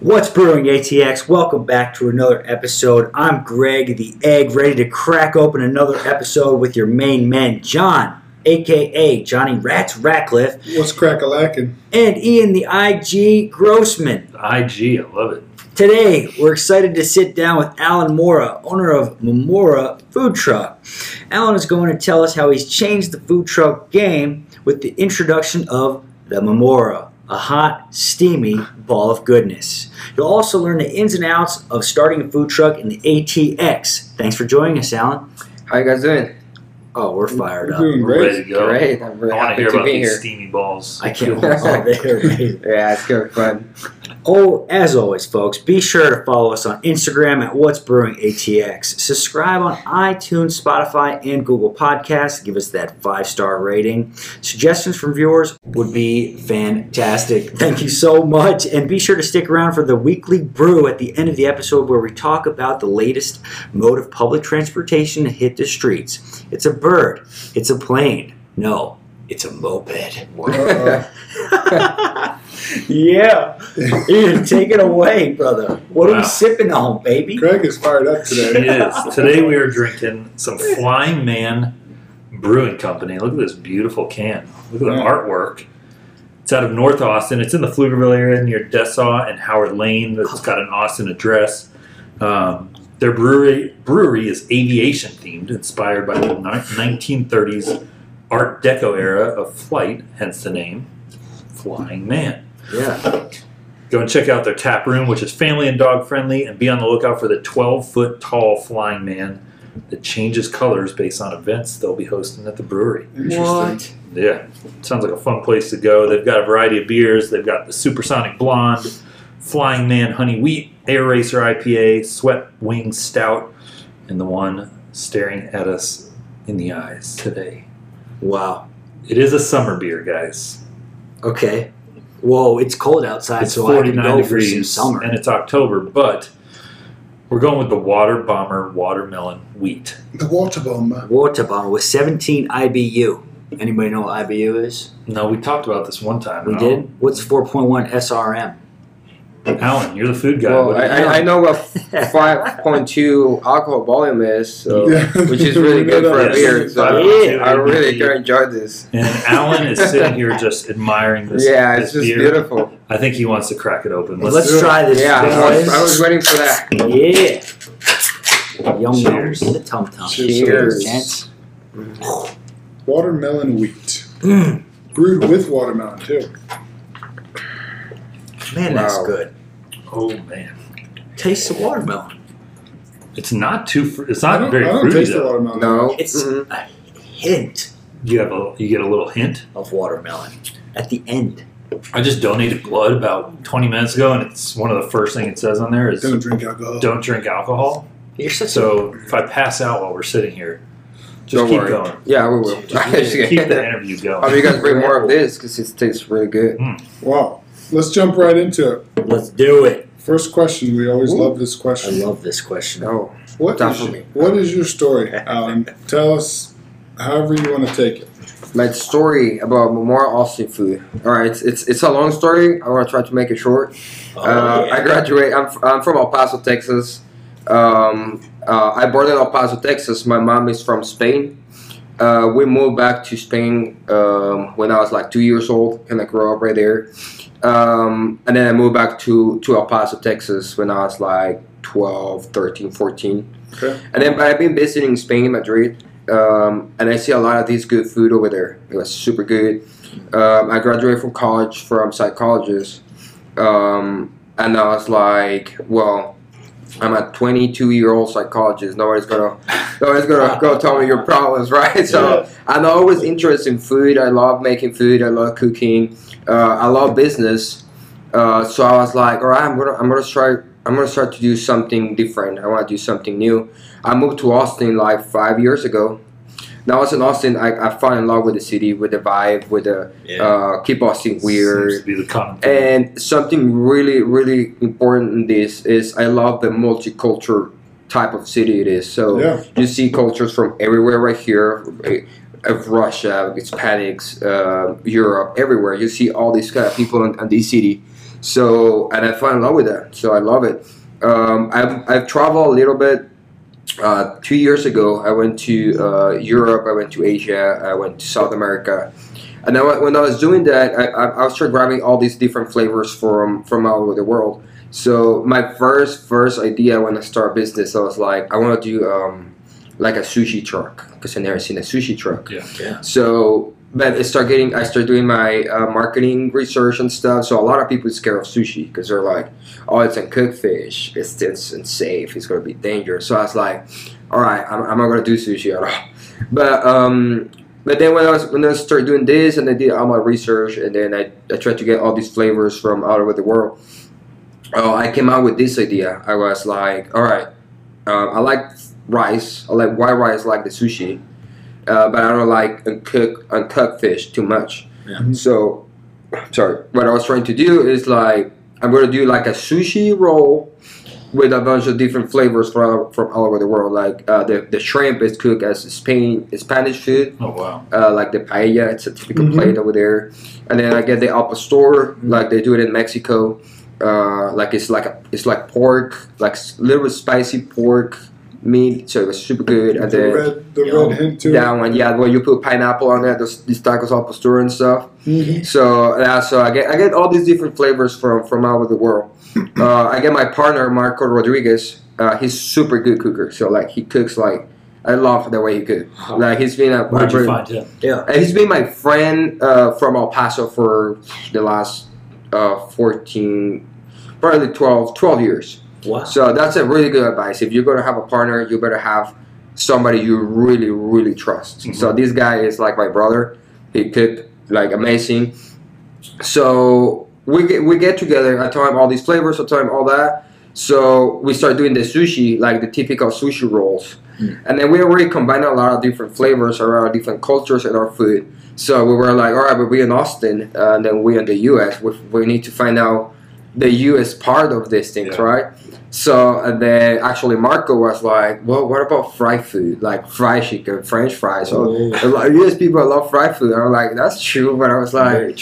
What's brewing, ATX? Welcome back to another episode. I'm Greg, the egg, ready to crack open another episode with your main man, John, aka Johnny Rats Ratcliffe, What's crack a lacking? and Ian, the IG Grossman. IG, I love it. Today, we're excited to sit down with Alan Mora, owner of Memora Food Truck. Alan is going to tell us how he's changed the food truck game with the introduction of the Memora, a hot, steamy ball of goodness. You'll also learn the ins and outs of starting a food truck in the ATX. Thanks for joining us, Alan. How you guys doing? Oh, we're fired up. doing We're great. ready to go. Great. I'm really I want to hear about these here. steamy balls. I can't. Oh. Yeah, it's gonna be fun. Oh, as always, folks, be sure to follow us on Instagram at What's Brewing ATX. Subscribe on iTunes, Spotify, and Google Podcasts. Give us that five star rating. Suggestions from viewers would be fantastic. Thank you so much. And be sure to stick around for the weekly brew at the end of the episode where we talk about the latest mode of public transportation to hit the streets. It's a bird, it's a plane. No, it's a moped. Yeah. Ian, take it away, brother. What are we sipping on, baby? Craig is fired up It today. is. Today we are drinking some Flying Man Brewing Company. Look at this beautiful can. Look at the Yeah. artwork. It's out of North Austin. It's in the Pflugerville area near Dessau and Howard Lane. It's got an Austin address. Um, their brewery brewery is aviation themed, inspired by the ni- 1930s Art Deco era of flight, hence the name Flying Man. Yeah. Go and check out their tap room, which is family and dog friendly, and be on the lookout for the 12 foot tall flying man that changes colors based on events they'll be hosting at the brewery. Interesting. Yeah, sounds like a fun place to go. They've got a variety of beers. They've got the Supersonic Blonde, Flying Man Honey Wheat, Air Racer IPA, Sweat Wing Stout, and the one staring at us in the eyes today. Wow. It is a summer beer, guys. Okay. Whoa, it's cold outside, It's so I can 49 go for some degrees summer. and it's October, but we're going with the Water Bomber Watermelon Wheat. The water bomb. Water bomb with 17 IBU. Anybody know what IBU is? No, we talked about this one time. We Al. did. What's 4.1 SRM? Alan, you're the food guy. Well, I, know? I, I know what 5.2 alcohol volume is, so Yeah. which is really good for a beer. So five- I really gonna enjoy this. And Alan is sitting here just admiring this. Yeah, this it's just beer. beautiful. I think he wants to crack it open. Let's, Let's try this, Yeah, I was. I was waiting for that. Yeah. Yum yum. Cheers. The tum tum. Cheers. gents. Watermelon wheat. Mm. Brewed with watermelon, too. Man, that's good. Oh man, Taste the watermelon. it's not too. Fr- it's I not don't, very I don't fruity taste the though. watermelon. No, It's Mhm. a hint You have a you get a little hint. of watermelon at the end. I just donated blood about 20 minutes ago, and it's one of the first thing it says on there is Don't drink alcohol. don't drink alcohol. You're such So if I pass out while we're sitting here, just Don't keep worry. going. Yeah, we will. Just keep the interview going. Hope going. you guys bring more of this because it tastes really good. Wow. Let's jump right into it. Let's do it. First question. We always Ooh. love this question. I question. love this question. Oh, What is, Definitely. what is your story, Alan? Tell us however you want to take it. my story about Memora Austin food. All right, it's it's, it's a long story. I want to try to make it short. Oh, uh, yeah. I graduate. I'm, f- I'm from El Paso, Texas. Um, uh, I born in El Paso, Texas. My mom is from Spain. Uh, we moved back to Spain um, when I was like two years old, and I grew up right there. Um, and then I moved back to, to El Paso, Texas when I was like 12, 13, 14. Okay. And then, but I've been visiting Spain, Madrid, um, and I see a lot of this good food over there. It was super good. Um, I graduated from college from psychologist, um, and I was like, well, I'm a 22 year old psychologist. Nobody's gonna, nobody's gonna go tell me your problems, right? So I'm always interested in food. I love making food. I love cooking. Uh, I love business. Uh, so I was like, all right, I'm gonna, I'm gonna try. I'm gonna start to do something different. I want to do something new. I moved to Austin like five years ago. Now I was in Austin. I, I fell in love with the city, with the vibe, with the uh, keep Austin Seems weird. to be the common thing. And something really, really important in this is I love the multicultural type of city it is. So Yeah. you see cultures from everywhere right here. eh, Of Russia, Hispanics, uh, Europe, everywhere. You see all these kind of people in, in this city. So, and I fell in love with that. So I love it. Um, I've, I've traveled a little bit. Uh, two years ago, I went to uh, Europe. I went to Asia. I went to South America. And then when I was doing that, I, I, I was grabbing all these different flavors from from all over the world. So my first first idea when I start business, I was like, I want to do um, like a sushi truck because I never seen a sushi truck. Yeah. Yeah. So, but I start getting, I start doing my uh, marketing research and stuff. So a lot of people scared of sushi because they're like, oh, it's uncooked fish. It's it's unsafe. It's gonna be dangerous. So I was like, all right, I'm, I'm not gonna do sushi at all. But um, but then when I was when I started doing this and I did all my research and then I, I tried to get all these flavors from all over the world. Oh, I came out with this idea. I was like, all right, um, I like rice. I like white rice, like the sushi, uh, but I don't like uncooked uncooked fish too much. Yeah. So, sorry. What I was trying to do is like I'm going to do like a sushi roll with a bunch of different flavors from from all over the world. Like uh, the the shrimp is cooked as Spain Spanish food Oh wow. uh, like the paella. It's a typical Mhm. plate over there. And then I get the al pastor, like they do it in Mexico. Uh, like it's like a, it's like pork, like s- little spicy pork meat. So it was super good. And the then red, the Yum. red hint to that one, yeah, where you put pineapple on it, those these tacos al pastor and stuff. Mhm. So yeah, so I get I get all these different flavors from from all over the world. Uh, I get my partner Marco Rodriguez. Uh, he's super good cooker. So like he cooks like I love the way he cooks. Like he's been a Where'd you a- find him? Yeah. and he's been my friend uh, from El Paso for the last uh, 14, probably 12, 12 years. Wow. So that's a really good advice. If you're going to have a partner, you better have somebody you really, really trust. Mhm. So this guy is like my brother. He cooked like amazing. So we get, we get together. I tell him all these flavors. I tell him all that. So we start doing the sushi, like the typical sushi rolls. Mm. And then we already combined a lot of different flavors around different cultures in our food. So we were like, all right, but we in Austin, uh, and then we in the U.S. We, we need to find out the U.S. part of these things, Yeah. right? So and then actually Marco was like, well, what about fried food, like fried chicken, French fries? So Oh, a lot of U.S. people love fried food. I'm like, that's true, but I was like,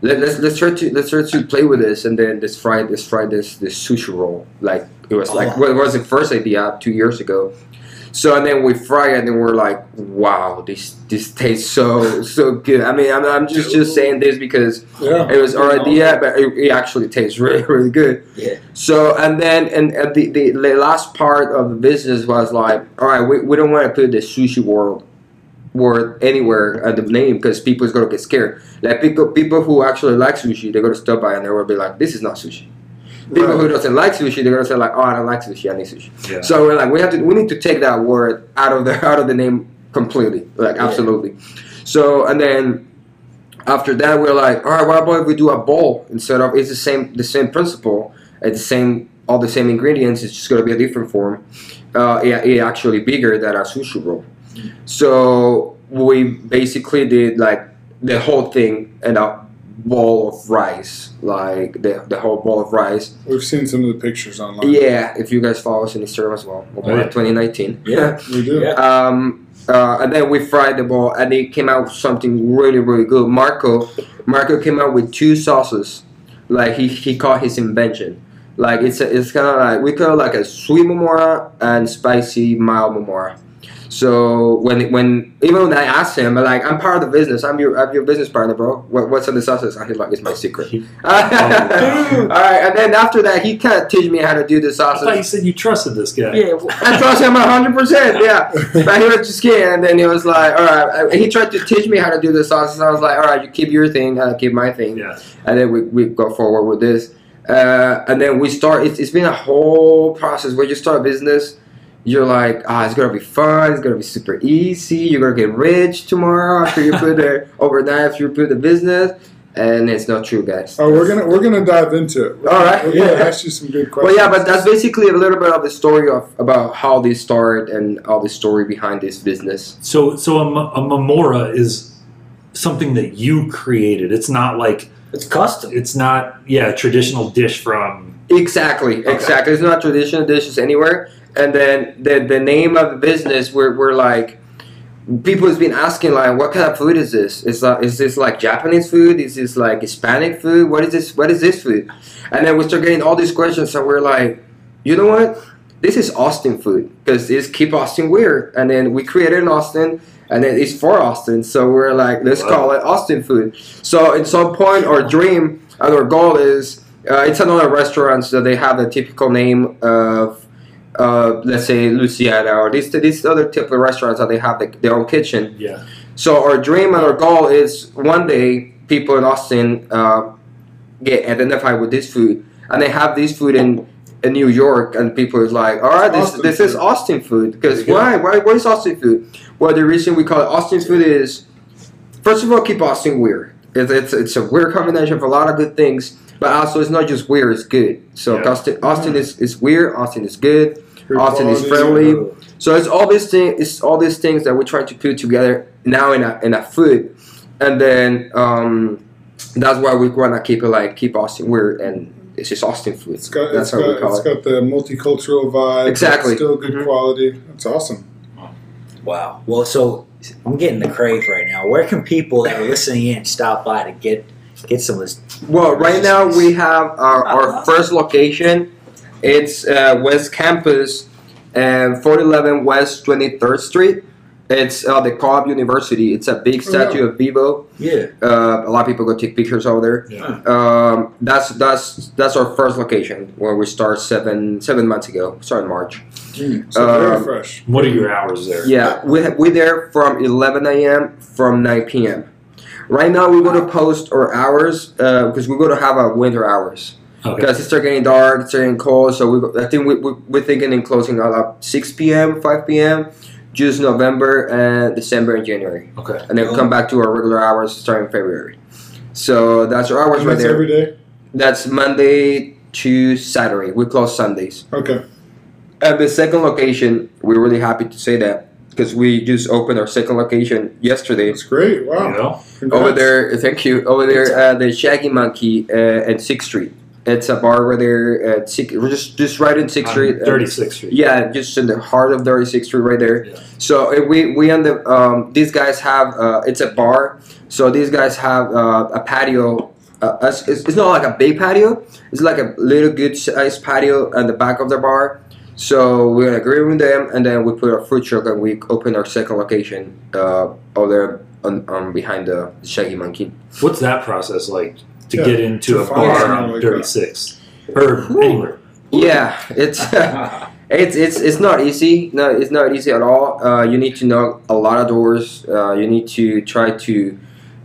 let, let's let's try to let's try to play with this, and then let's fry this fry this this sushi roll. Like it was like Oh. well, it was the first idea two years ago. So and then we fry it, and then we're like, wow, this this tastes so so good. I mean, I'm, I'm just just saying this because Yeah. it was our idea, but it, it actually tastes really really good. Yeah. So and then and at the, the the last part of the business was like, all right, we, we don't want to put the sushi world word anywhere at the name because people is gonna get scared. Like people people who actually like sushi, they're gonna stop by and they will be like, this is not sushi. People Right. who doesn't like sushi, they're gonna say like, oh, I don't like sushi, I need sushi. Yeah. So we're like, we have to we need to take that word out of the out of the name completely, like Yeah. absolutely. So and then after that, we're like, all right, what about if we do a bowl instead of it's the same the same principle, it's the same all the same ingredients. It's just gonna be a different form. Uh, yeah, it actually bigger than a sushi roll. So we basically did like the whole thing in a bowl of rice, like the the whole bowl of rice. We've seen some of the pictures online. Yeah, if you guys follow us on Instagram as well, Oh, yeah. 2019. Yeah. We do. Yeah. Um, uh, and then we fried the ball, and it came out with something really, really good. Marco, Marco came out with two sauces, like he he called his invention. Like it's a, it's kind of like we call it like a sweet momora and spicy mild momora. So when when even when I asked him, I'm like I'm part of the business. I'm your I'm your business partner, bro. What, what's in the sauces? And he's like, it's my secret. All right, and then after that, he kind of teach me how to do the I thought you said you trusted this guy. Yeah. I trust him hundred percent. Yeah. But he was just kidding, and then he was like, "All right." He tried to teach me how to do the sauces. I was like, "All right, you keep your thing, I'll keep my thing." Yeah. And then we, we go forward with this, uh, and then we start. It's, it's been a whole process where you start a business. You're like, ah, it's gonna be fun. It's gonna be super easy. You're gonna get rich tomorrow after you put the overnight after you put the business, and it's not true, guys. Oh, we're gonna we're gonna dive into it. All right. We're gonna Yeah. ask you some good questions. Well, questions. yeah, but that's basically a little bit of the story of about how this started and all the story behind this business. So, so a memora is something that you created. It's not like It's custom. It's not yeah a traditional dish from Exactly, exactly. It's not traditional dishes anywhere. And then the the name of the business, we're, we're like, people has been asking like, what kind of food is this? Is like, is this like Japanese food? Is this like Hispanic food? What is this? What is this food? And then we start getting all these questions, and we're like, you know what? This is Austin food because it's keep Austin weird. And then we created in Austin. And then it's for Austin, so we're like, let's Wow. call it Austin food. So at some point, our dream and our goal is uh, it's another restaurant, so they have the typical name of, uh, let's say, Luciana or these these other type of restaurants that they have the, their own kitchen. yeah So our dream and our goal is one day people in Austin uh, get identified with this food, and they have this food in. In New York, and people is like, all right, this Austin this is. Austin food. Because why? Why? What is Austin food? Well, the reason we call it Austin food is, first of all, keep Austin weird. It's, it's, it's a weird combination of a lot of good things, but also it's not just weird, it's good. So Yeah. Austin, Austin is, is weird, Austin is Good Austin is friendly. So it's all these things. It's all these things that we're trying to put together now in a in a food, and then um, that's why we want to keep it like keep Austin weird, and it's just Austin food. It's got, that's it's how we got, call it's it. got the multicultural vibe. Exactly. It's still good Mhm. quality. It's awesome. Wow. Well, so I'm getting the crave right now. Where can people that are listening in stop by to get get some of this? Well, right now we have our, our first location. It's uh, West Campus, uh, 411 West 23rd Street. It's uh, the Co-op University. It's a big Oh, statue of Bevo. Yeah. Uh, a lot of people go take pictures over there. Yeah. Um, that's that's that's our first location where we start seven seven months ago. Start in March. So very Um, fresh. what are your hours there Yeah, we we there from 11 a.m. from 9 p.m. Right now we're going to post our hours uh, because we're going to have our winter hours okay because it starts getting dark, it's getting cold. So we I think we, we we're thinking in closing at like 6 p.m., 5 p.m. Just November and December and January, okay and then come back to our regular hours starting February. So that's our hours And right that's there. every day? That's Monday to Saturday. We close Sundays. Okay. At the second location, we're really happy to say that because we just opened our second location yesterday. That's great. you Wow. know Over there, thank you. Over there at the Shaggy Monkey uh, at Sixth Street. It's a bar over there at Six. We're just just right in Sixth Street. On 36th Street Yeah, just in the heart of 36th Street, right there. Yeah. So uh, we we end up. Um, these guys have. Uh, it's a bar. So these guys have uh, a patio. Uh, it's, it's not like a big patio. It's like a little good sized patio at the back of the bar. So we're gonna agree with them, and then we put our food truck and we open our second location uh, over there on, on behind the Shaggy Monkey. what's that process like to Yeah, get into to a bar on like 36 or anywhere Yeah, it's. It's, it's it's not easy. No, it's not easy at all. Uh, you need to know a lot of doors. Uh, you need to try to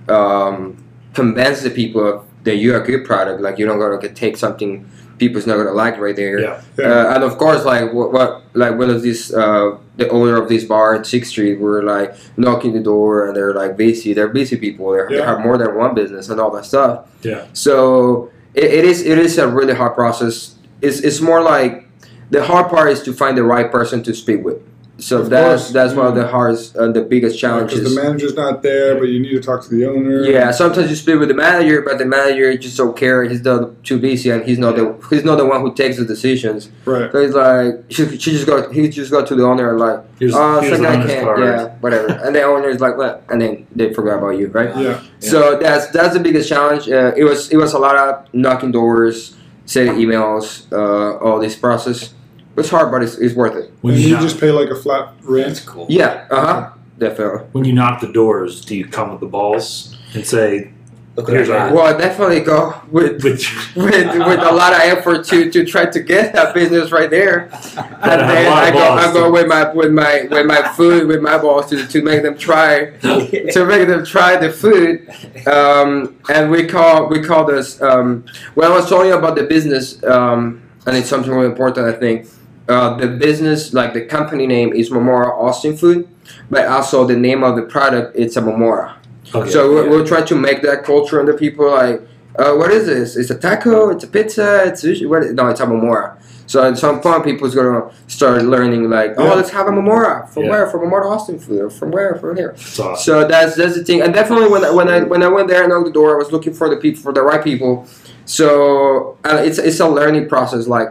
um, convince the people that you're a good product. Like you don't gonna take something people's not gonna like right there. Yeah. Yeah. Uh, and of course, like what, what like one of these uh, the owner of this bar at Sixth Street were like knocking the door and they're like busy. They're busy people. They're, They have more than one business and all that stuff. Yeah. So it, it is it is a really hard process. It's it's more like the hard part is to find the right person to speak with. So Of that's course. that's one of the hardest and the biggest Because challenges. the manager's not there, but you need to talk to the owner. Yeah, sometimes you speak with the manager, but the manager just don't care. He's not too busy, and he's not the he's not the one who takes the decisions. Right. So he's like, she, she just got he just got to the owner and like, Here's, oh, here's second I can't, card. yeah, whatever. and the owner is like, what? And then they forgot about you, right? Yeah. So that's that's the biggest challenge. Uh, it was it was a lot of knocking doors, sending emails, uh, all this process. It's hard, but it's, it's worth it. When you, you just pay like a flat rent. cool. Yeah, uh huh, definitely. when you knock the doors, do you come with the balls and say, Look Here's what our- Well, I definitely go with which, with with a lot of effort to to try to get that business right there. And have then I go I go with my with my with my food with my balls to, to make them try to make them try the food. Um, and we call we call this um, when I was telling you about the business, um, and it's something really important. I think uh, the business, like the company name, is Momora Austin Food, but also the name of the product it's a Momora. okay, So we're, we're trying to make that culture the people like, uh, what is this? It's a taco. It's a pizza. It's sushi. What? No, it's a Momora. So at some point, people's gonna start learning like, oh, Yeah. let's have a Memora from Yeah. where? From Memora Austin food, or from where? From here. Awesome. So that's that's the thing, and definitely when I, when I when I went there and knocked the door, I was looking for the people for the right people. So uh, it's it's a learning process. Like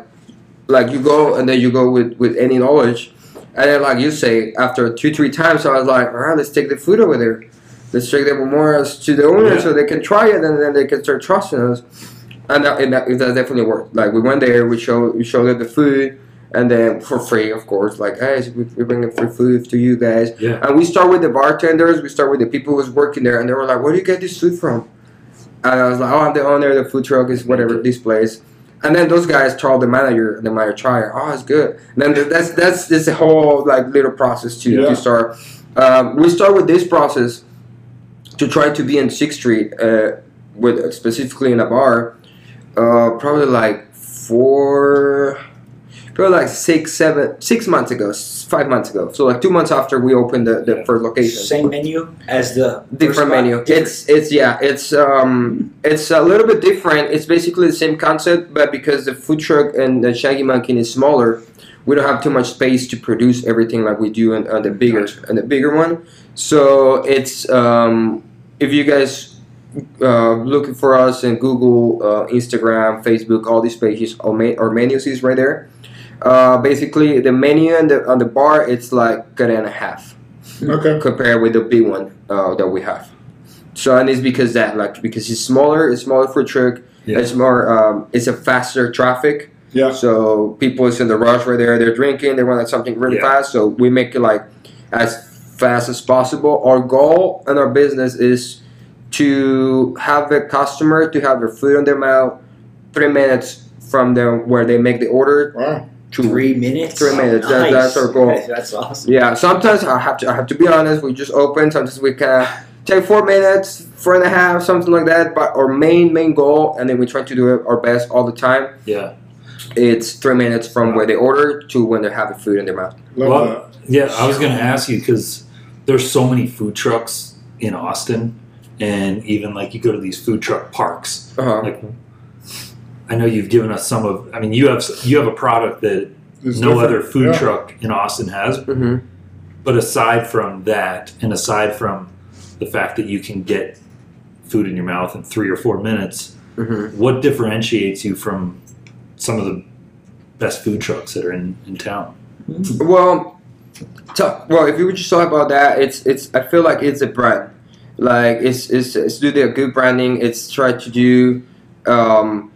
like you go and then you go with with any knowledge, and then like you say, after two three times, I was like, all right, let's take the food over there. Let's take the memoras to the owner Yeah. so they can try it, and then they can start trusting us. And that, and that, that definitely worked. Like we went there, we showed we showed them the food, and then for free, of course. Like, hey, we we bringing free food to you guys. Yeah. And we start with the bartenders, we start with the people who's working there, and they were like, "Where do you get this food from?" And I was like, "Oh, I'm the owner. of The food truck is whatever this place." And then those guys told the manager, the manager tried. Oh, it's good. And then th- that's that's this whole like little process to Yeah. to start. Um, we start with this process to try to be in Sixth Street, uh, with specifically in a bar. Uh, probably like four, probably like six, seven, six months ago, five months ago. So like two months after we opened the, the first location Same menu as the different menu. Different. It's it's yeah, it's um it's a little bit different. It's basically the same concept, but because the food truck and the Shaggy Monkey is smaller, we don't have too much space to produce everything like we do on, on the bigger and the bigger one. So it's um if you guys uh, looking for us in Google, uh, Instagram, Facebook, all these pages, our, ma- our menus is right there. Uh, basically, the menu on the on the bar it's like cut and a half Okay. compared with the big one uh, that we have. So and it's because that like because it's smaller, it's smaller for truck. Yeah. It's more um, it's a faster traffic. Yeah. So people is in the rush right there. They're drinking. They want something really Yeah. fast. So we make it like as fast as possible. Our goal and our business is to have the customer to have their food in their mouth three minutes from them where they make the order Wow. To Three minutes. Three minutes, that- Nice. that's our goal. That's awesome. yeah, sometimes I have to. I have to be honest. We just open. Sometimes we can take four minutes, four and a half, something like that. But our main main goal, and then we try to do it our best all the time. Yeah. It's three minutes from where they order to when they have the food in their mouth. Love Well, that. Yeah, I was going to ask you because there's so many food trucks in Austin, and even like you go to these food truck parks. Uh-huh. Like, I know you've given us some of. I mean, you have you have a product that It's no different. other food Yeah. truck in Austin has. hmm But aside from that, and aside from the fact that you can get food in your mouth in three or four minutes, hmm what differentiates you from some of the best food trucks that are in, in town? Well, so, well, if you would just talk about that, it's it's. I feel like it's a brand. Like it's it's, it's do the good branding. It's try to do. Um,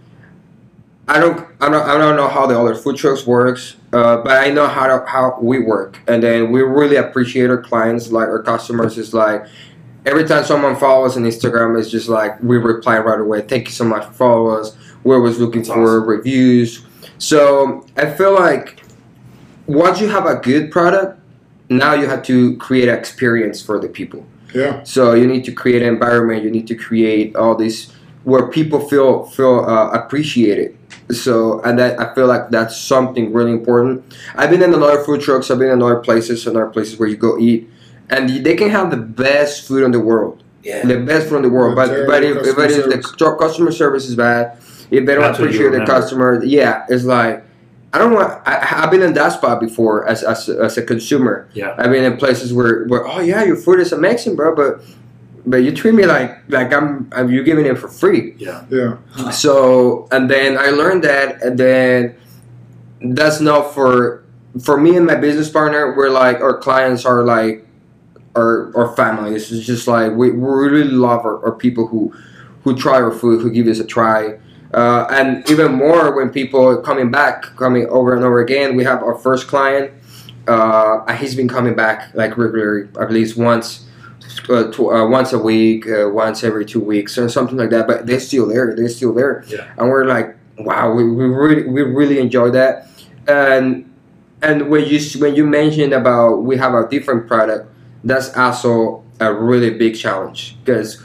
I don't I don't I don't know how the other food trucks works, uh, but I know how to, how we work, and then we really appreciate our clients, like our customers. Is like every time someone follows on Instagram, it's just like we reply right away. Thank you so much for following us. We're always looking That's for awesome. reviews. So I feel like once you have a good product, now you have to create an experience for the people. Yeah. So you need to create an environment. You need to create all this where people feel feel uh, appreciated. So and that I feel like that's something really important. I've been in other food trucks. I've been in other places and other places where you go eat, and they can have the best food in the world, Yeah. the best food in the world. But But but if, but if customer the customer service is bad, if they don't That's appreciate the remember. customer, yeah, it's like. I don't want. I, I've been in that spot before as, as, as a consumer. Yeah. I've been in places where, where oh yeah, your food is amazing, bro, but but you treat me like like I'm, I'm you're giving it for free. Yeah. Yeah. So and then I learned that, and then that's not for for me and my business partner. We're like our clients are like our our families. It's just like we, we really love our, our people who who try our food, who give us a try. Uh, and even more when people are coming back, coming over and over again. We have our first client. Uh, he's been coming back like regularly, at least once, uh, tw- uh, once a week, uh, once every two weeks, or something like that. But they're still there. They're still there. Yeah. And we're like, wow, we, we really we really enjoy that. And and when you when you mentioned about we have a different product, that's also a really big challenge because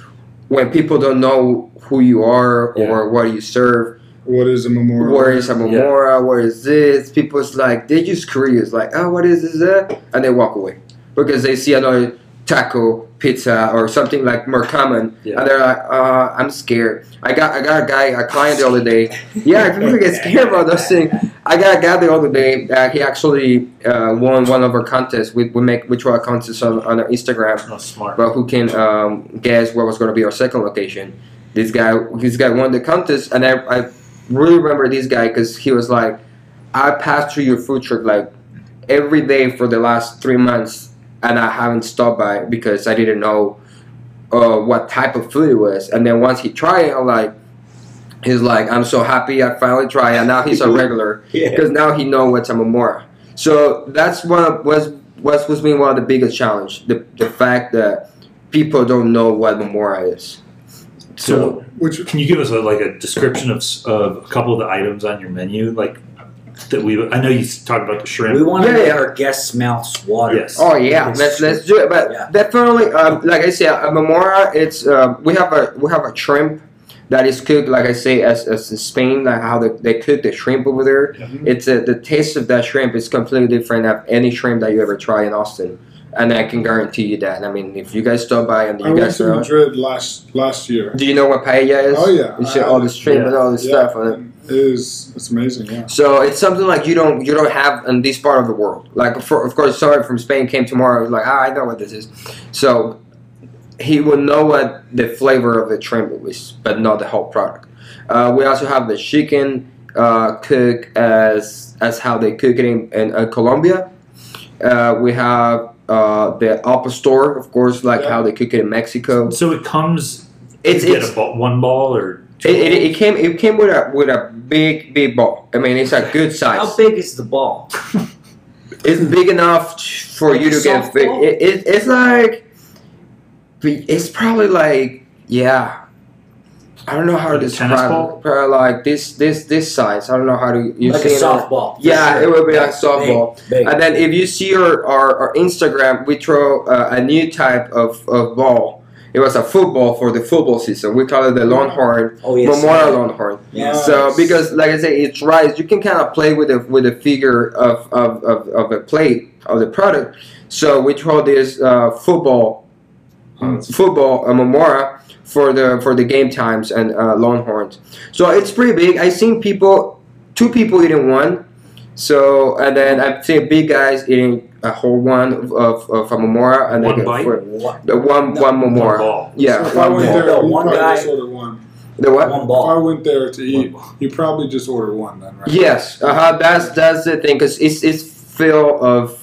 when people don't know who you are or what you serve, What is a memora? where is a memora, where is this? People's like they just curious, like, oh, what is this? uh?" And they walk away because they see another taco pizza or something like more common, Yeah. and they're like, uh, I'm scared. I got I got a guy, a client the other day. Yeah, people get scared about those things. I got a guy the other day. Uh, he actually uh, won one of our contests. We, we make we throw a contest on, on our Instagram Oh, smart. But who can um, guess what was going to be our second location. This guy, this guy won the contest, and I, I really remember this guy because he was like, I passed through your food truck like every day for the last three months, and I haven't stopped by because I didn't know uh, what type of food it was. And then once he tried it, I'm like, he's like, I'm so happy I finally tried, it. and now he's a regular Yeah. because now he know what's a memora. So that's one of was was was been one of the biggest challenge. The the fact that people don't know what memora is. So, Which can you give us a, like a description of, of a couple of the items on your menu, like that we? I know you s- talked about the shrimp. We want to Yeah, make yeah. our guests' mouths water. Yes. Oh yeah, let's let's do it. But Yeah. definitely, um, like I said, a memora. It's uh, we have a we have a shrimp that is cooked, like I say, as, as in Spain, like how they, they cook the shrimp over there. Mhm. It's uh, the taste of that shrimp is completely different of any shrimp that you ever try in Austin, and I can guarantee you that. I mean, if you guys stop by and I you went guys to know, Madrid last last year. do you know what paella is? Oh yeah, You see all the shrimp yeah. and all this yeah, stuff on it. It is. It's amazing. Yeah. So it's something like you don't you don't have in this part of the world. Like for, of course, someone from Spain came tomorrow. He's like, ah, I know what this is. So he will know what the flavor of the shrimp is, but not the whole product. Uh, we also have the chicken uh, cook as as how they cook it in, in uh, Colombia. Uh, we have uh, the al pastor, of course, like Yeah. how they cook it in Mexico. So it comes. It's you get it's a ball, one ball or. it, it, it came it came with a with a big big ball. I mean, it's a good size. How big is the ball? It's big enough for Like you to get. softball? It, it, it's like, it's probably like yeah. I don't know how to Like a describe tennis it. ball? Probably like this this this size. I don't know how to. You like a see it softball. Yeah, sure. it would be like Big, softball. Big. And then if you see our, our, our Instagram, we throw uh, a new type of, of ball. It was a football for the football season. We call it the Longhorn oh yes. Memora Longhorn. Yes. So because like I say, it's rice, you can kind of play with the with the figure of of, of, of a plate of the product. So we throw this uh, football football uh, memora for the for the game times and uh, Longhorns. So it's pretty big. I seen people, two people eating one. So and then I've seen big guys eating a whole one of, of, of a memora and One then bite? for- What? the one No. one One memora. ball. Yeah, So one went ball. there, No, one probably guy- just order one. The what? One If I went there to eat, you probably just order one then, right? Yes, uh-huh, that's that's the thing because it's it's full of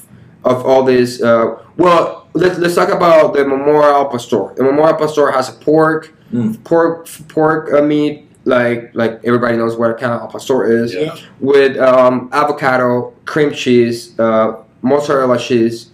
of all this. Uh, well, let's let's talk about the Memora Pastor. The Memora Pastor has a pork, Mm. pork pork uh, meat. Like like everybody knows what kind of al pastor is Yeah. with um, avocado, cream cheese, uh, mozzarella cheese,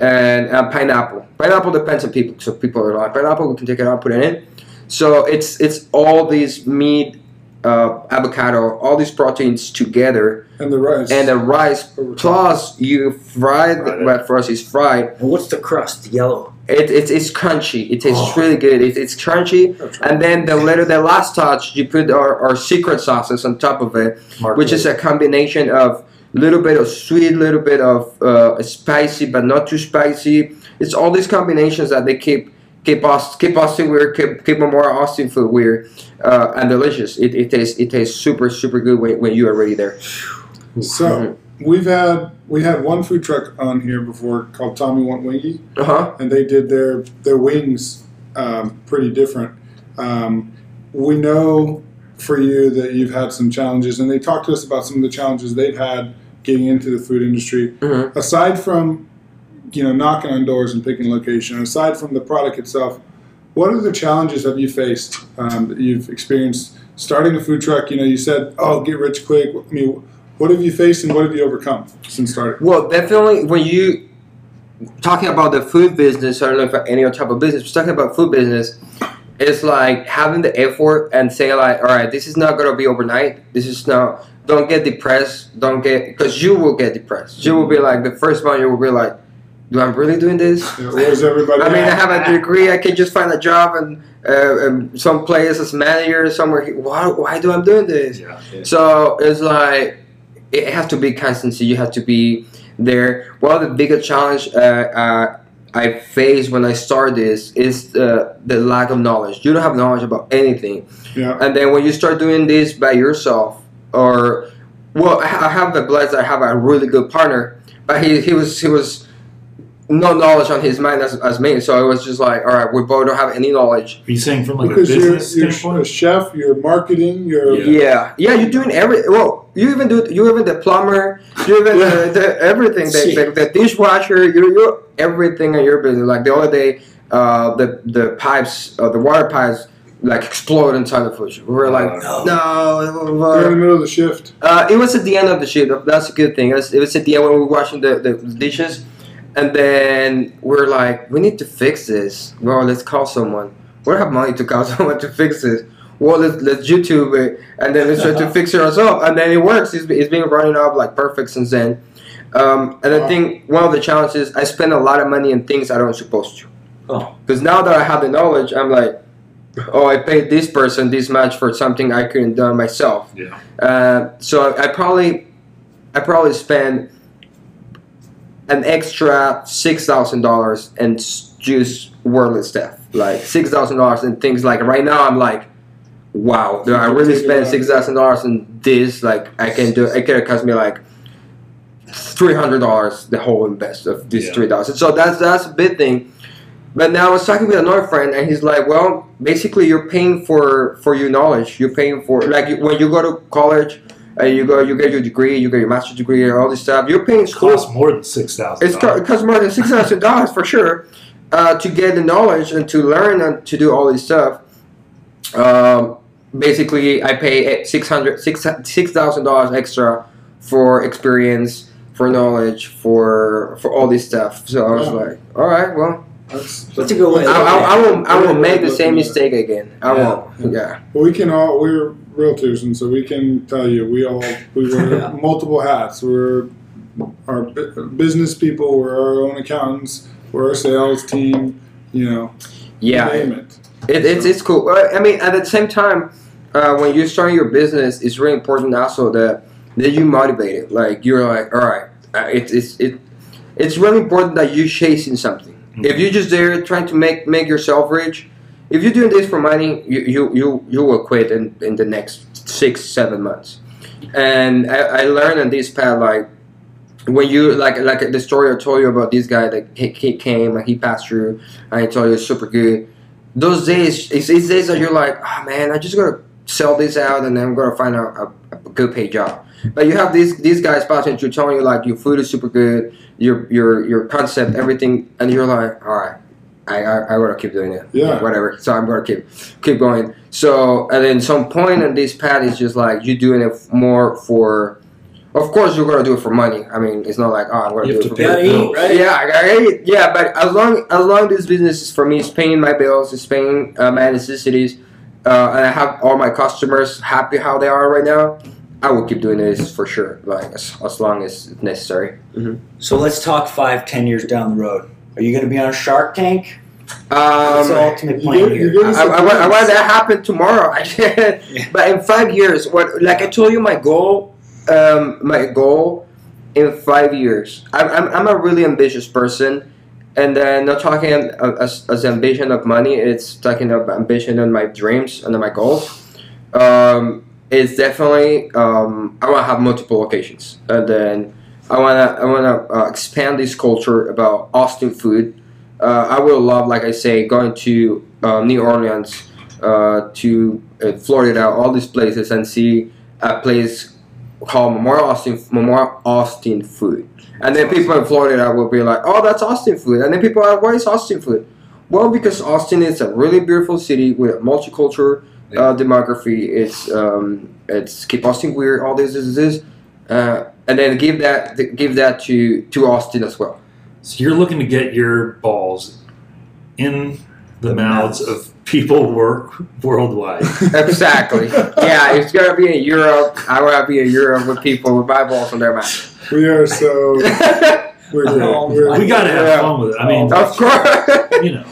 and uh, pineapple. Pineapple depends on people. So people are like pineapple, we can take it out, put it in. So it's it's all these meat, uh, avocado, all these proteins together, And the rice. and the rice plus you fry Fried it. what for is fried. And what's the crust? Yellow. It, it, it's crunchy. It tastes Oh. really good. It, it's crunchy. And then the little the last touch, you put our, our secret sauces on top of it, Mark which is a combination of little bit of sweet, little bit of uh, spicy, but not too spicy. It's all these combinations that they keep keep us keep Austin weird, keep keep more Austin food weird, uh, and delicious. It, it tastes it tastes super super good when, when you are ready there. So we've had we had one food truck on here before called Tommy Want Wingy, Uh huh. and they did their their wings um, pretty different. Um, we know for you that you've had some challenges, and they talked to us about some of the challenges they've had getting into the food industry. Mhm. Aside from you know knocking on doors and picking location, aside from the product itself, what are the challenges have you faced um, that you've experienced starting a food truck? You know, you said, "Oh, get rich quick." I mean, what have you faced and what have you overcome since starting? Well, definitely when you talking about the food business, I don't know if any other type of business, but talking about food business, it's like having the effort and saying like, all right, this is not gonna be overnight. This is not. Don't get depressed. Don't get because you will get depressed. You will be like the first month. You will be like, do I'm really doing this? Where's everybody? I mean, I have a degree. I can just find a job and uh, um, some place as manager somewhere. Why? Why do I'm doing this? Yeah, yeah. So it's like it has to be constancy. You have to be there. One of the biggest challenge uh, uh, I face when I start this is the the lack of knowledge. You don't have knowledge about anything, Yeah. and then when you start doing this by yourself, or well, I I have the blessed. I have a really good partner, but he he was he was no knowledge on his mind as, as me. So it was just like, all right, we both don't have any knowledge. Are you saying from like because a you're, business you're a standpoint? chef, you're marketing, you're Yeah. Yeah, yeah, you're doing every. Well, you even do you even the plumber, you even Yeah. the, the everything, the, the, the dishwasher, you you everything in your business. Like the other day, uh, the the pipes, uh, the water pipes, like explode inside the food. We were like, Oh, no. you're in the middle of the shift. Uh, it was at the end of the shift. That's a good thing. It was, it was at the end when we were washing the, the dishes, and then we're like, we need to fix this. Well, let's call someone. We don't have money to call someone to fix this. Well, let's, let's YouTube it, and then let's try to fix it ourselves. And then it works. It's, it's been running up like perfect since then. Um, and I think one of the challenges, I spend a lot of money in things I don't supposed to. Oh. Because now that I have the knowledge, I'm like, oh, I paid this person this much for something I couldn't do myself. Yeah. Uh, so I probably, I probably spend an extra six thousand dollars and just worthless stuff, like six thousand dollars and things like. Right now, I'm like, wow, do I really spend six thousand dollars on this? Like, I can do. It could cost me like three hundred dollars the whole invest of this Yeah. three thousand. So that's that's a big thing. But now I was talking with another friend, and he's like, "Well, basically, you're paying for for your knowledge. You're paying for like when you go to college, and you go, you get your degree, you get your master's degree, and all this stuff. You're paying It school. costs more than six thousand. It's co- it costs more than six thousand dollars for sure uh, to get the knowledge and to learn and to do all this stuff. Um, basically, I pay six hundred six six thousand dollars extra for experience, for knowledge, for for all this stuff. So I was Yeah. like, all right, well, That's, That's a good way. I, to I, I it. will I will make the same mistake again. I Yeah. won't. Yeah. well, we can all we're realtors, and so we can tell you we all we wear Yeah. multiple hats. We're our business people. We're our own accountants. We're our sales team. You know, Yeah. name it. It, it's it's cool. I mean, at the same time, uh, when you're starting your business, it's really important also that that you motivate it. Like you're like, all right, uh, it's it's it, it's really important that you're chasing something. If you're just there trying to make make yourself rich, if you're doing this for money, you you you, you will quit in, in the next six seven months. And I, I learned on this path like when you like like the story I told you about this guy that he, he came and he passed through and he told you it's super good those days, it's these days that you're like, oh man, I just gotta sell this out and then I'm gonna find a, a, a good paid job. But you have these these guys passing through telling you like your food is super good, your your your concept, everything, and you're like, all right, I I, I gotta keep doing it. Yeah. Whatever. So I'm gonna keep keep going. So and then some point in this path is just like you doing it more for. Of course, you're gonna do it for money. I mean, it's not like oh, I'm gonna You do have it to for pay Gotta the eat, bills. right? yeah, I, I, yeah, but as long as long this business is for me, it's paying my bills, it's paying uh, my necessities, uh, and I have all my customers happy how they are right now. I will keep doing this for sure, like as, as long as it's necessary. So let's talk five, ten years down the road. Are you going to be on Shark Tank? What's the Um, ultimate you plan did- you here? did- I, I, want, I want that to happen tomorrow. but in five years, what like I told you, my goal, um, my goal in five years. I'm, I'm, I'm a really ambitious person, and then not talking as, as ambition of money. It's talking of ambition and my dreams and my goals. Um, it's definitely um, I want to have multiple locations, and then I wanna I wanna uh, expand this culture about Austin food. Uh, I will love, like I say, going to uh, New Orleans, uh, to uh, Florida, all these places, and see a place called Memora Austin Memora Austin Food. And then people in Florida will be like, "Oh, that's Austin food." And then people are like, "Why is Austin food?" Well, because Austin is a really beautiful city with multicultural uh, demography. It's um, it's keep Austin weird. All this, this, this, uh, and then give that give that to to Austin as well. So you're looking to get your balls in the, The mouths mouths. of people wor- worldwide. Exactly. yeah, it's gonna be in Europe. I want to be in Europe with people with eyeballs in their mouth. We are so we're great. Oh, We're- we got to have Yeah. fun with it. I mean, of course. you know,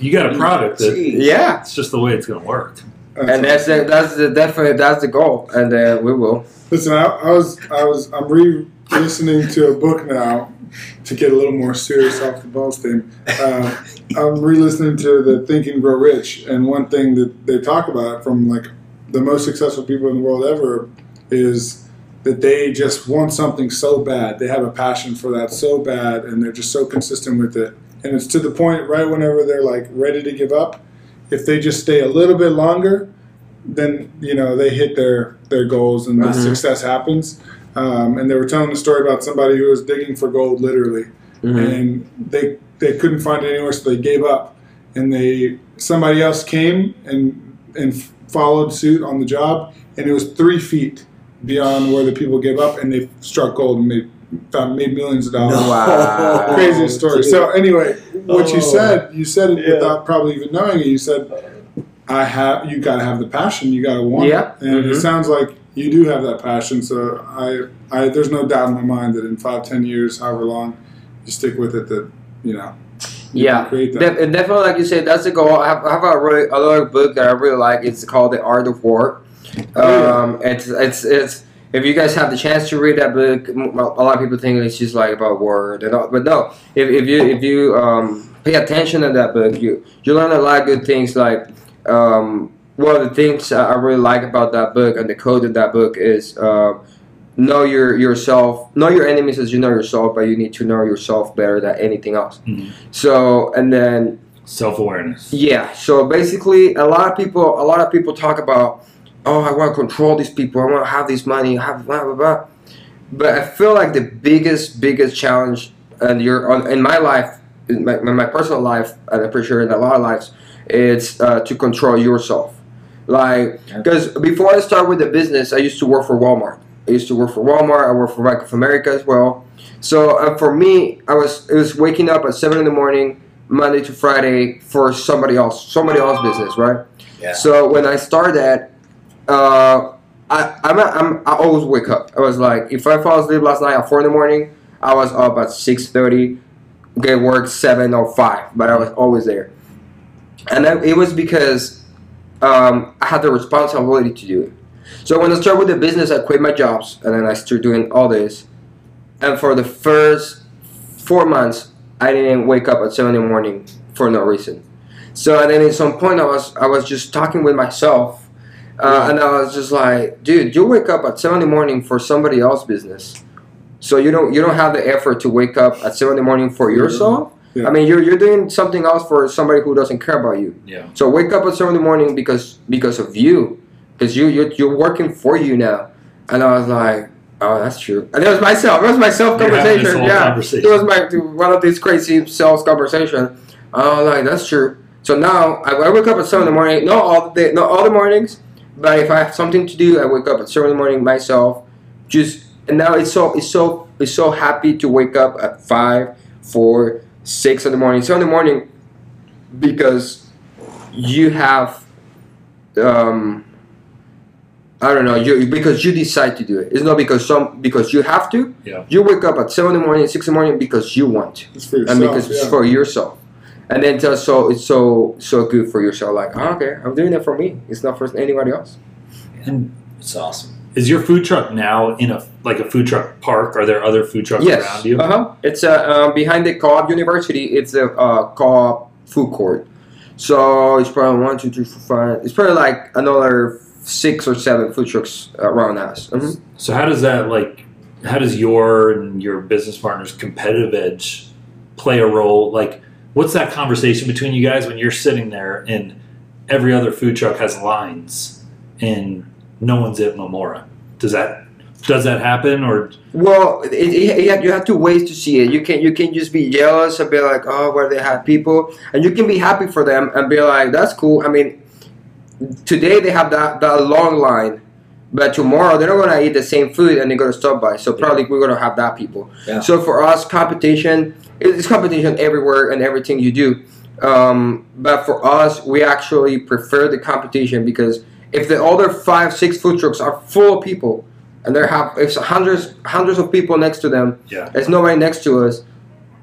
you got a product that yeah, it's just the way it's going to work. and that's the, that's the definitely that's the goal, and uh, we will. Listen, I, I was I was I'm re-listening to a book now to get a little more serious off the balls theme, uh, I'm re-listening to the Think and Grow Rich, and one thing that they talk about from like the most successful people in the world ever is that they just want something so bad. They have a passion for that so bad, and they're just so consistent with it. And it's to the point right whenever they're like ready to give up, if they just stay a little bit longer, then you know they hit their their goals and the Mhm. success happens. Um, and they were telling a story about somebody who was digging for gold, literally, Mhm. and they they couldn't find it anywhere, so they gave up. And they somebody else came and and followed suit on the job, and it was three feet beyond where the people gave up, and they struck gold and made found, made millions of dollars. Wow. Craziest story. So anyway, what you Oh. said, you said it Yeah. without probably even knowing it. You said, "I have." You got to have the passion. You got to want Yeah. it, and Mhm. it sounds like you do have that passion. So I, I, there's no doubt in my mind that in five, ten years, however long, you stick with it. That you know. you Yeah. create that. And definitely, like you said, that's the goal. I have, I have a really another book that I really like. It's called The Art of War. Um, it's it's it's if you guys have the chance to read that book, a lot of people think it's just like about war, and all, but no. If, if you if you um, pay attention to that book, you you learn a lot of good things. Like um, one of the things I really like about that book and the code of that book is. Uh, Know your yourself. Know your enemies as you know yourself, but you need to know yourself better than anything else. Mhm. So, and then Self awareness. yeah. So basically, a lot of people, a lot of people talk about, oh, I want to control these people. I want to have this money. Have blah blah blah. But I feel like the biggest, biggest challenge, and you're on in my life, in my, in my personal life, and I'm pretty sure in a lot of lives, it's uh, to control yourself. Like, because before I started with the business, I used to work for Walmart. I used to work for Walmart. I worked for Bank of America as well. So uh, for me, I was it was waking up at seven in the morning, Monday to Friday for somebody else, somebody else's business, right? Yeah. So when I started, uh, I I'm, a, I'm I always wake up. I was like, if I fall asleep last night at four in the morning, I was up at six thirty, get work seven or five, but I was always there, and it was because um, I had the responsibility to do it. So when I started with the business, I quit my jobs, and then I started doing all this. And for the first four months, I didn't wake up at seven in the morning for no reason. So and then at some point, I was I was just talking with myself, uh, and I was just like, dude, you wake up at seven in the morning for somebody else's business. So you don't you don't have the effort to wake up at seven in the morning for yourself. Yeah. I mean, you're you're doing something else for somebody who doesn't care about you. Yeah. So wake up at seven in the morning because because of you, because you you're, you're working for you now. And I was like, oh, that's true. And it was myself. It was my self You're having this conversation. Yeah, conversation. it was my one of these crazy self conversation. I was like, that's true. So now I, I wake up at seven in the morning. Not all the day, not all the mornings, but if I have something to do, I wake up at seven in the morning myself. Just and now it's so it's so it's so happy to wake up at five, four, six in the morning, seven in the morning, because you have um I don't know, you because you decide to do it. It's not because some because you have to. Yeah. You wake up at seven in the morning, six in the morning because you want to It's for yourself. and because it's yeah. for yourself. And then just so it's so so good for yourself. Like, oh, okay, I'm doing it for me. It's not for anybody else. And It's awesome. Is your food truck now in a like a food truck park? Are there other food trucks yes. around you? Uh huh. It's uh, uh, behind the Co-op University. It's a uh, Co-op food court. So it's probably one, two, three, four, five. It's probably like another six or seven food trucks around us. Mhm. So how does that like? How does your and your business partners' competitive edge play a role? Like, what's that conversation between you guys when you're sitting there and every other food truck has lines and no one's at Memora? Does that does that happen or Well, it, it, it- you have two ways to see it. You can you can just be jealous and be like, oh, where they have people, and you can be happy for them and be like, that's cool. I mean, today they have that that long line, but tomorrow they're not gonna eat the same food and they're gonna stop by. So probably we're gonna have that people. Yeah. So for us, competition it's competition everywhere and everything you do. Um, but for us, we actually prefer the competition because if the other five, six food trucks are full of people, and there have if hundreds hundreds of people next to them, Yeah. there's nobody next to us.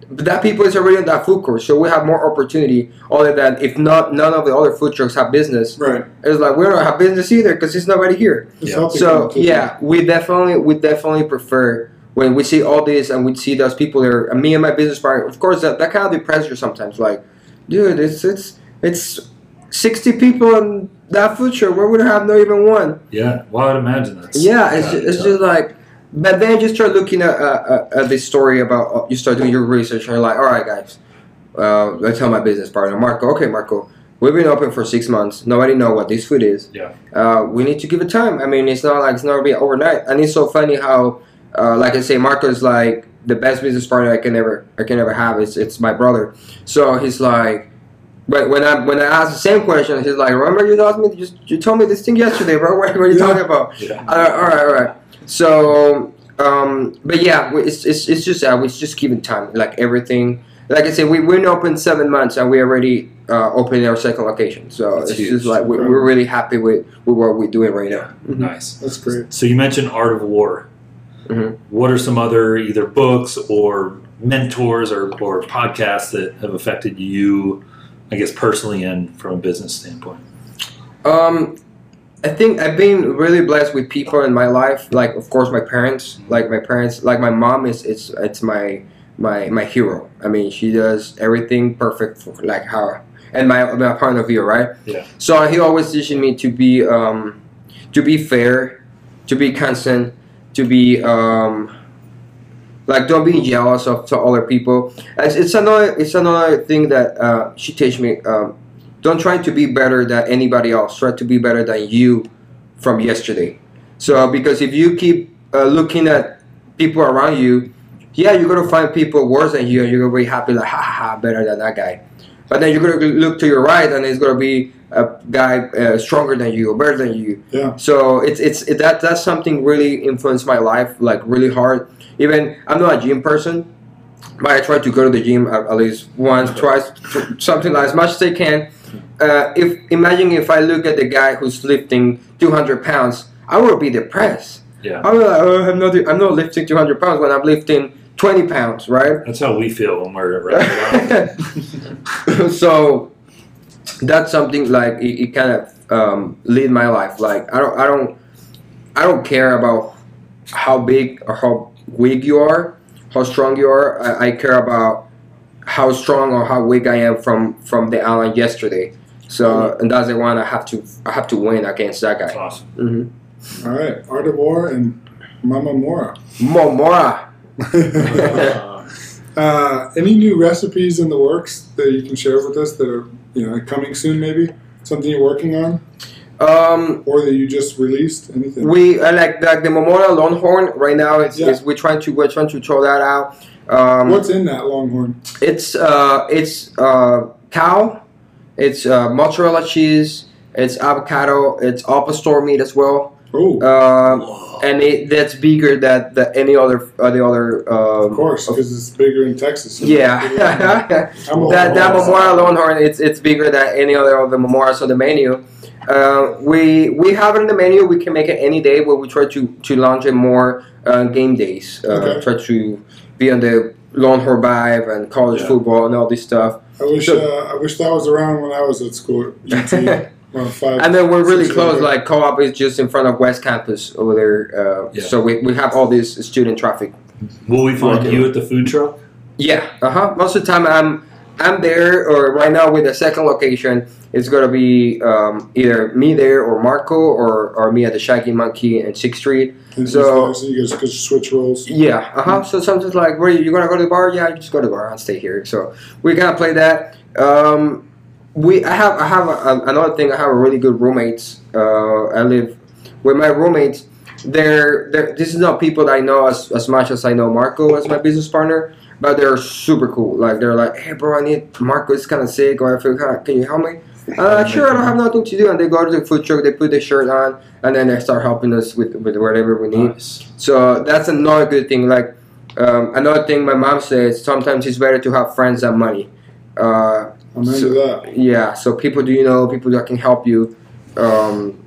But that people is already in that food court, so we have more opportunity. Other than if not, none of the other food trucks have business. right. It's like we don't have business either because there's nobody here. Yeah. So yeah, we definitely we definitely prefer when we see all this and we see those people there, and me and my business partner, of course, that, that kind of depresses you sometimes. Like, dude, it's it's it's sixty people in that food truck. Where would I have no even one? Yeah, well, I would imagine that's. Yeah, it's just, it's just like, but then you start looking at, uh, at this story about uh, you start doing your research and you're like, all right, guys, uh, I tell my business partner Marco, okay, Marco, we've been open for six months. Nobody know what this food is. Yeah. Uh, we need to give it time. I mean, it's not like it's not gonna be overnight. And it's so funny how, uh, like I say, Marco is like the best business partner I can ever I can ever have. It's it's my brother. So he's like. But when I when I ask the same question, he's like, "Remember you told me you, you told me this thing yesterday, bro. What, what are you Yeah. talking about?" Yeah. All right, all right, all right. So, um, but yeah, it's, it's, it's just that we just keeping time. Like everything, like I said, we we've been open seven months and we already uh, opened our second location. So That's it's huge. just like we, we're really happy with, with what we're doing right now. Mhm. Nice. That's great. So you mentioned Art of War. Mhm. What are some other either books or mentors or, or podcasts that have affected you, I guess personally and from a business standpoint? Um, I think I've been really blessed with people in my life. Like, of course, my parents. Like my parents, like my mom is it's it's my my my hero. I mean, she does everything perfect, for, like how and my my point of view, right? Yeah. So he always teaching me to be um to be fair, to be constant, to be um like don't be jealous of to other people. It's, it's another it's another thing that uh, she teach me. Um, don't try to be better than anybody else. Try to be better than you from yesterday. So because if you keep uh, looking at people around you, yeah, you're gonna find people worse than you, and you're gonna be happy like, ha ha, ha better than that guy. But then you're gonna look to your right, and it's gonna be a guy uh, stronger than you or better than you. Yeah. So it's it's it, that that's something really influenced my life like really hard. Even I'm not a gym person, but I try to go to the gym at, least once, twice, something like as much as I can. Uh, if imagine if I look at the guy who's lifting 200 pounds, I will be depressed. Yeah. I'm like, oh, I'm not I'm not lifting 200 pounds when I'm lifting 20 pounds, right? That's how we feel when we're around. so that's something like it, it kind of um, lead my life. Like I don't I don't I don't care about how big or how weak you are, how strong you are. I, I care about how strong or how weak I am from from the island yesterday. So and that's the one I have to I have to win against that That's guy. awesome. hmm All right. Art of War and Mama Mora. Momora. uh, any new recipes in the works that you can share with us that are you know coming soon? Maybe something you're working on Um, or that you just released. Anything? we uh, like like the Momora Longhorn right now. It's, Yeah. it's we're trying to we're trying to throw that out. Um, What's in that Longhorn? It's uh, it's uh, cow, it's uh, mozzarella cheese, it's avocado, it's apple store meat as well, Oh, um, Whoa. and it, that's bigger than, than any other uh, the other. Um, of course, because it's bigger in Texas. Yeah, that that Momora Longhorn, it's it's bigger than any other of the momoras on the menu. Uh, we we have it in the menu. We can make it any day, but we try to to launch it more uh, game days. Uh, Okay. Try to be on the Longhorn vibe and college Yeah. football and all this stuff. I wish uh, I wish that was around when I was at school. at GT. Five, And then we're really close. years. Like co-op is just in front of West Campus over there. Uh, Yeah. So we, we have all this student traffic. Will we find you at the food truck? Yeah. Uh huh. Most of the time I'm I'm there, or right now with the second location, it's gonna be um, either me there or Marco or, or me at the Shaggy Monkey and Sixth Street. And so- so, you guys could switch roles. Yeah. Uh huh. So sometimes like, where you gonna go to the bar? Yeah, you just go to the bar. I'll stay here. So we gotta play that. Um, we I have I have a, another thing. I have a really good roommates. Uh, I live with my roommates. They're, they're this is not people that I know as, as much as I know Marco as my business partner, but they're super cool. Like they're like, hey bro, I need Marco is kind of sick, or I feel kind of, can you help me? Uh, sure, I don't have nothing to do, and they go to the food truck, they put the shirt on, and then they start helping us with with whatever we need. Nice. So that's another good thing. Like um, another thing, my mom says sometimes it's better to have friends than money. Uh, So- that. yeah, so people do you know, people that can help you. Um,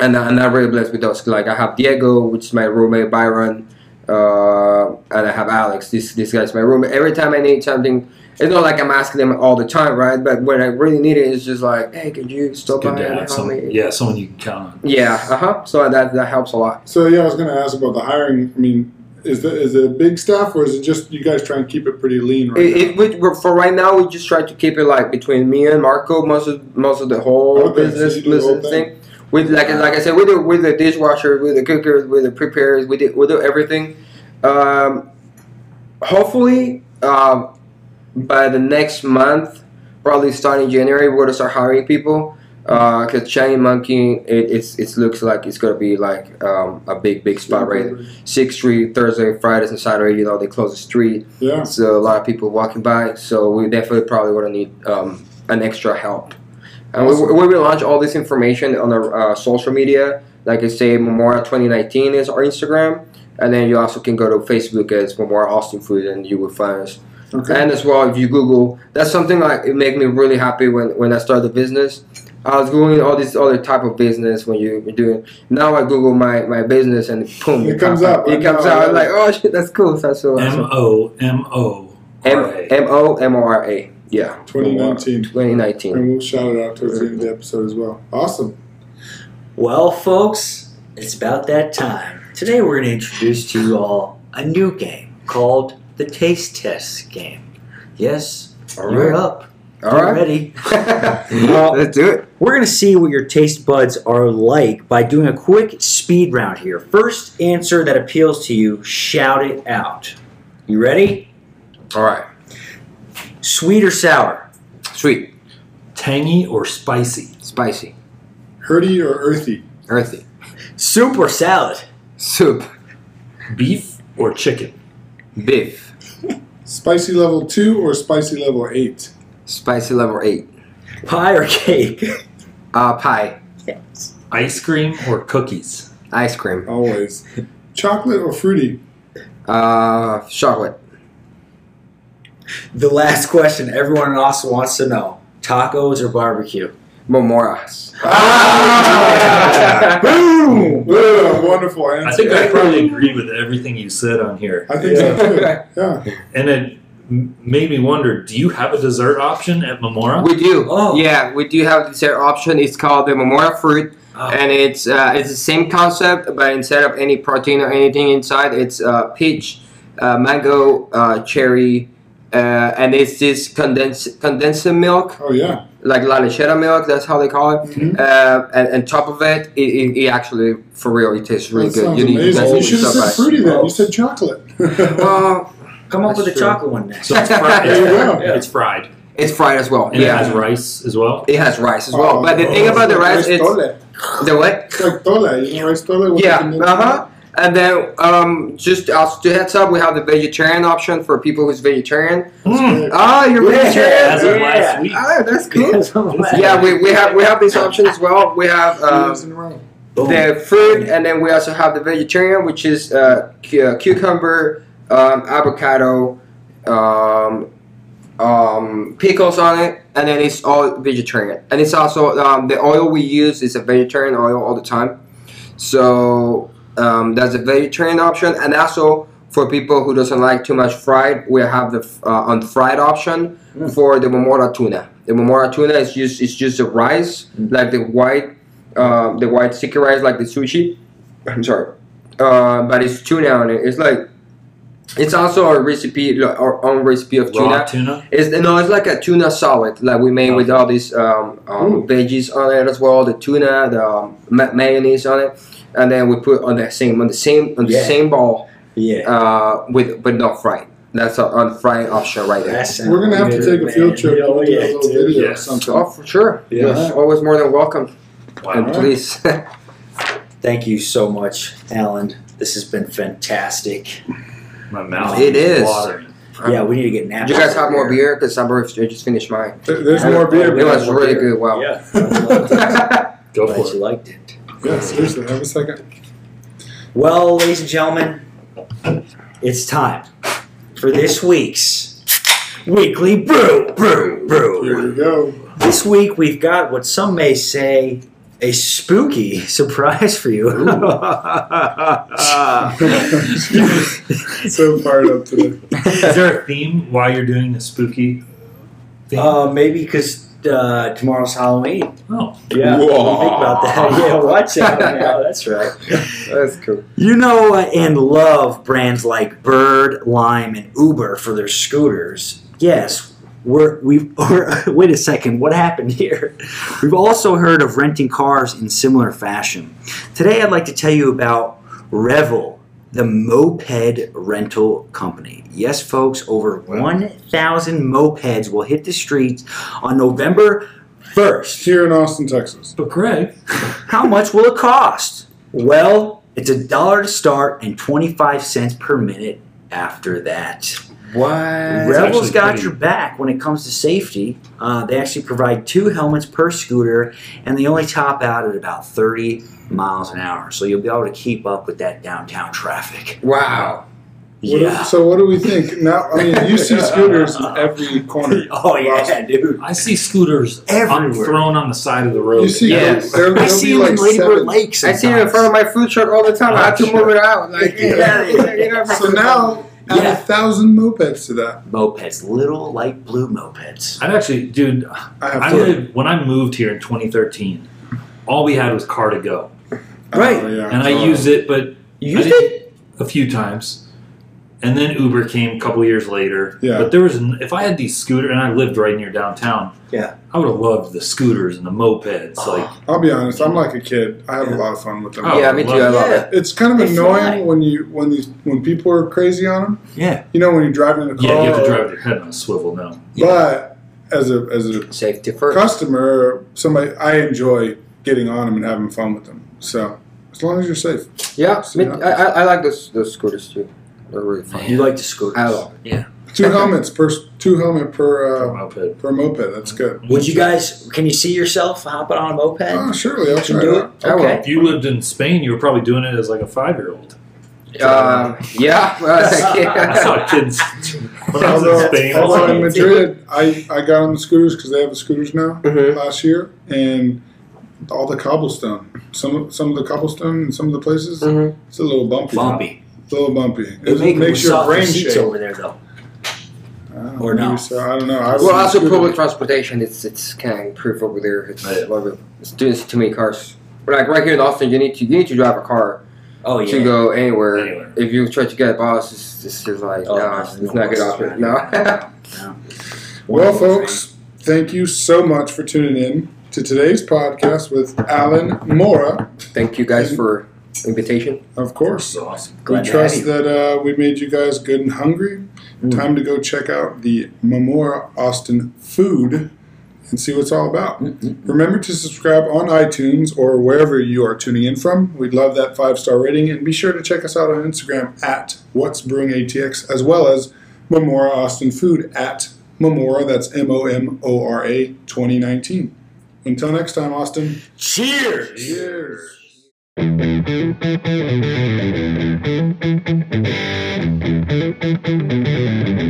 and I'm really blessed with those. Like I have Diego, which is my roommate, Byron, uh, and I have Alex. This this guy's my roommate. Every time I need something, it's not like I'm asking them all the time, right? But when I really need it, it's just like, hey, could you stop by and help some, me? yeah, someone you can count on. Yeah, uh huh. So that that helps a lot. So yeah, I was going to ask about the hiring. I mean, is the, is it big staff or is it just you guys try and keep it pretty lean right It, it, we- for right now, we just try to keep it like between me and Marco most of most of the whole Okay, so business you whole business thing. With like like I said, with the with the dishwasher, with the cookers, with the preparers, we do we do everything. Um, hopefully, um, by the next month, probably starting January, we're gonna start hiring people. Because Shiny Monkey, it, it's it looks like it's gonna be like um, a big big spot right. Sixth Street Thursday, Fridays, and Saturday. You know they close the street. Yeah. So a lot of people walking by. So we definitely probably going to need um, an extra help. And we, we will launch all this information on our uh, social media. Like I say, Momora 2019 is our Instagram. And then you also can go to Facebook as Memora Austin Food and you will find us. Okay. And as well, if you Google, that's something like it made me really happy when, when I started the business. I was googling all these other type of business when you, you're doing. Now I Google my, my business and boom, It comes up. It comes out. I I'm like, oh shit, that's cool. That's so M awesome. O M O M R A. M O M O R A. Yeah. 2019. 2019. And we'll shout it out towards the end of the episode as well. Awesome. Well, folks, it's about that time. Today we're going to introduce to you all a new game called the Taste Test game. Yes, All you're right. up. All Get right. ready. Let's do it. We're going to see what your taste buds are like by doing a quick speed round here. First answer that appeals to you, shout it out. You ready? All right. Sweet or sour? Sweet. Tangy or spicy? Spicy. Herdy or earthy? Earthy. Soup or salad? Soup. Beef or chicken? Beef. Spicy level 2 or spicy level 8? Spicy level 8. Pie or cake? Uh, pie. Yes. Ice cream or cookies? Ice cream. Always. Chocolate or fruity? Uh, chocolate. The last question everyone also wants to know tacos or barbecue? Momoras. Boom! Boom! Wonderful answer. I think I probably agree with everything you said on here. I think so too. Yeah. And it made me wonder do you have a dessert option at Memora? We do. Oh. Yeah, we do have dessert option. It's called the Memora Fruit. Oh. And it's uh, it's the same concept, but instead of any protein or anything inside, it's uh, peach, uh, mango, uh, cherry, uh, and it's this condensed condensed milk, Oh yeah. like la lechera milk. That's how they call it. Mhm. Uh, and, and top of it, it, it, it actually, for real, it tastes really that good. You need amazing. guys You need to should have said by. fruity then. You said chocolate. Well, Come up That's with a true. chocolate one next. So it's fried. There you go. It's fried. it's fried as well. And yeah, it has rice as well. it has rice as well. Oh, but the thing oh, about the rice, rice it's tole. the what? Like tole. You know rice tole? Yeah, uh huh. Milk? And then, um, just also to heads up, we have the vegetarian option for people who's vegetarian. Mm. Ah, you're Yeah, vegetarian. As of Yeah. last week. Ah, that's cool. Yeah. yeah, we, we have we have this option as well. We have Three um, days in a row. Boom. the fruit, and then we also have the vegetarian, which is uh, cu- uh, cucumber, um, avocado, um, um, pickles on it, and then it's all vegetarian. And it's also um, the oil we use is a vegetarian oil all the time. So um, that's a vegetarian option, and also for people who doesn't like too much fried, we have the uh, unfried option Mm. for the momora tuna. The momora tuna is just it's just the rice, Mm. like the white, uh, the white sticky rice, like the sushi. I'm sorry, uh, but it's tuna on it. It's like it's also our recipe, our own recipe of Raw tuna. tuna. It's no, it's like a tuna salad, like we made with all these um, um, veggies on it as well. The tuna, the um, ma- mayonnaise on it, and then we put on the same on the same on the Yeah. same ball Yeah. uh, with but not fried. That's an unfried option right there. That sounds We're gonna have to good, take a field man. trip Oh, and do yeah, a little dude. video or Yes. something. Oh, for sure. Yeah. Yes, always more than welcome. Wow. And please. Thank you so much, Alan. This has been fantastic. My mouth It is. watering. Yeah, we need to get napped. Do you guys have more beer? Because I'm I just finished mine. There- There's more beer. It but was really beer. good. Wow. Yeah. Go Glad for you liked it. Yeah, seriously. Have a second. Well, ladies and gentlemen, it's time for this week's weekly brew, brew, brew. Here brew. we go. This week we've got what some may say a spooky surprise for you. so fired up today. Is there a theme why you're doing the spooky theme? uh, maybe because uh, tomorrow's Halloween. Oh, Yeah, Whoa. you think about that? Yeah, watch out now. That's right. That's cool. You know uh, and love brands like Bird, Lime, and Uber for their scooters. Yes, we're we. We're, wait a second, what happened here? We've also heard of renting cars in similar fashion. Today, I'd like to tell you about Revel, the moped rental company. Yes, folks, over 1,000 mopeds will hit the streets on November 1st. Here in Austin, Texas. but Greg, How much will it cost? Well, it's a dollar to start and 25 cents per minute after that. What? Revel's got pretty- your back when it comes to safety. Uh, they actually provide two helmets per scooter, and they only top out at about 30 miles an hour. So you'll be able to keep up with that downtown traffic. Wow. What do- Yeah. so what do we think now? I mean, you see scooters in every corner. Oh, yeah, dude. I see scooters on, Everywhere. thrown on the side of the road. You see, Yes. there, I see be them like in Ladybird seven. Lake I see it in front of my food truck all the time. I have to move it out. Like, Yeah. you know, So now, add Yeah. a thousand mopeds to that. Mopeds, little light blue mopeds. I'd actually, dude, I have I to. lived when I moved here in 2013. All we had was car to go, oh, Right. Oh, yeah. and I used it, but You used it? a few times. And then Uber came a couple years later. Yeah. But there was, if I had these scooter, and I lived right near downtown. Yeah. I would have loved the scooters and the mopeds. Oh. Like, I'll be honest. I'm like a kid. I have Yeah. a lot of fun with them. Oh, yeah, me too. I love it. It's kind of They annoying fly. when you when these when people are crazy on them. Yeah. You know, when you're driving in a car. yeah, you have to drive with your head on a swivel now. But as a as a Safety first. customer, somebody I enjoy getting on them and having fun with them. So as long as you're safe. Yeah, So, me- yeah. I, I, I like those those scooters too. They're really fun. You like the scooters? I love Yeah. Two helmets per two helmet per uh, moped. per moped. That's good. Would you guys? Can you see yourself hopping on a moped? Oh, surely I'll can try do that. it. Okay. If you lived in Spain, you were probably doing it as like a five year old. Um, yeah. I saw kids when I was Although, in Spain. I although in Madrid, I, I got on the scooters because they have the scooters now Mhm. last year, and all the cobblestone. Some some of the cobblestone in some of the places, Mhm. it's a little bumpy. Bumpy. It's a little bumpy. It make makes your softer brain seats shake. over there, though. Or maybe no. So I don't know. I've Well, seen also scooters- public transportation, it's it's kind of improved over there. It's Yeah. a lot of it's doing too many cars. But like right here in Austin, you need to you need to drive a car Oh yeah. to go anywhere. Anywhere. If you try to get a bus, it's, it's just like Oh, no, no, it's, no not good option. around No. Well, folks, thank you so much for tuning in to today's podcast with Alan Mora. Thank you guys for invitation. Of course, awesome. Glad we to trust have you. that uh, we made you guys good and hungry. Mm. Time to go check out the Memora Austin food and see what it's all about. Remember to subscribe on iTunes or wherever you are tuning in from. We'd love that five star rating, and be sure to check us out on Instagram at What's Brewing ATX, as well as Memora Austin Food at Memora. That's M O M O R A 2019. Until next time, Austin. Cheers. Cheers. Thank you.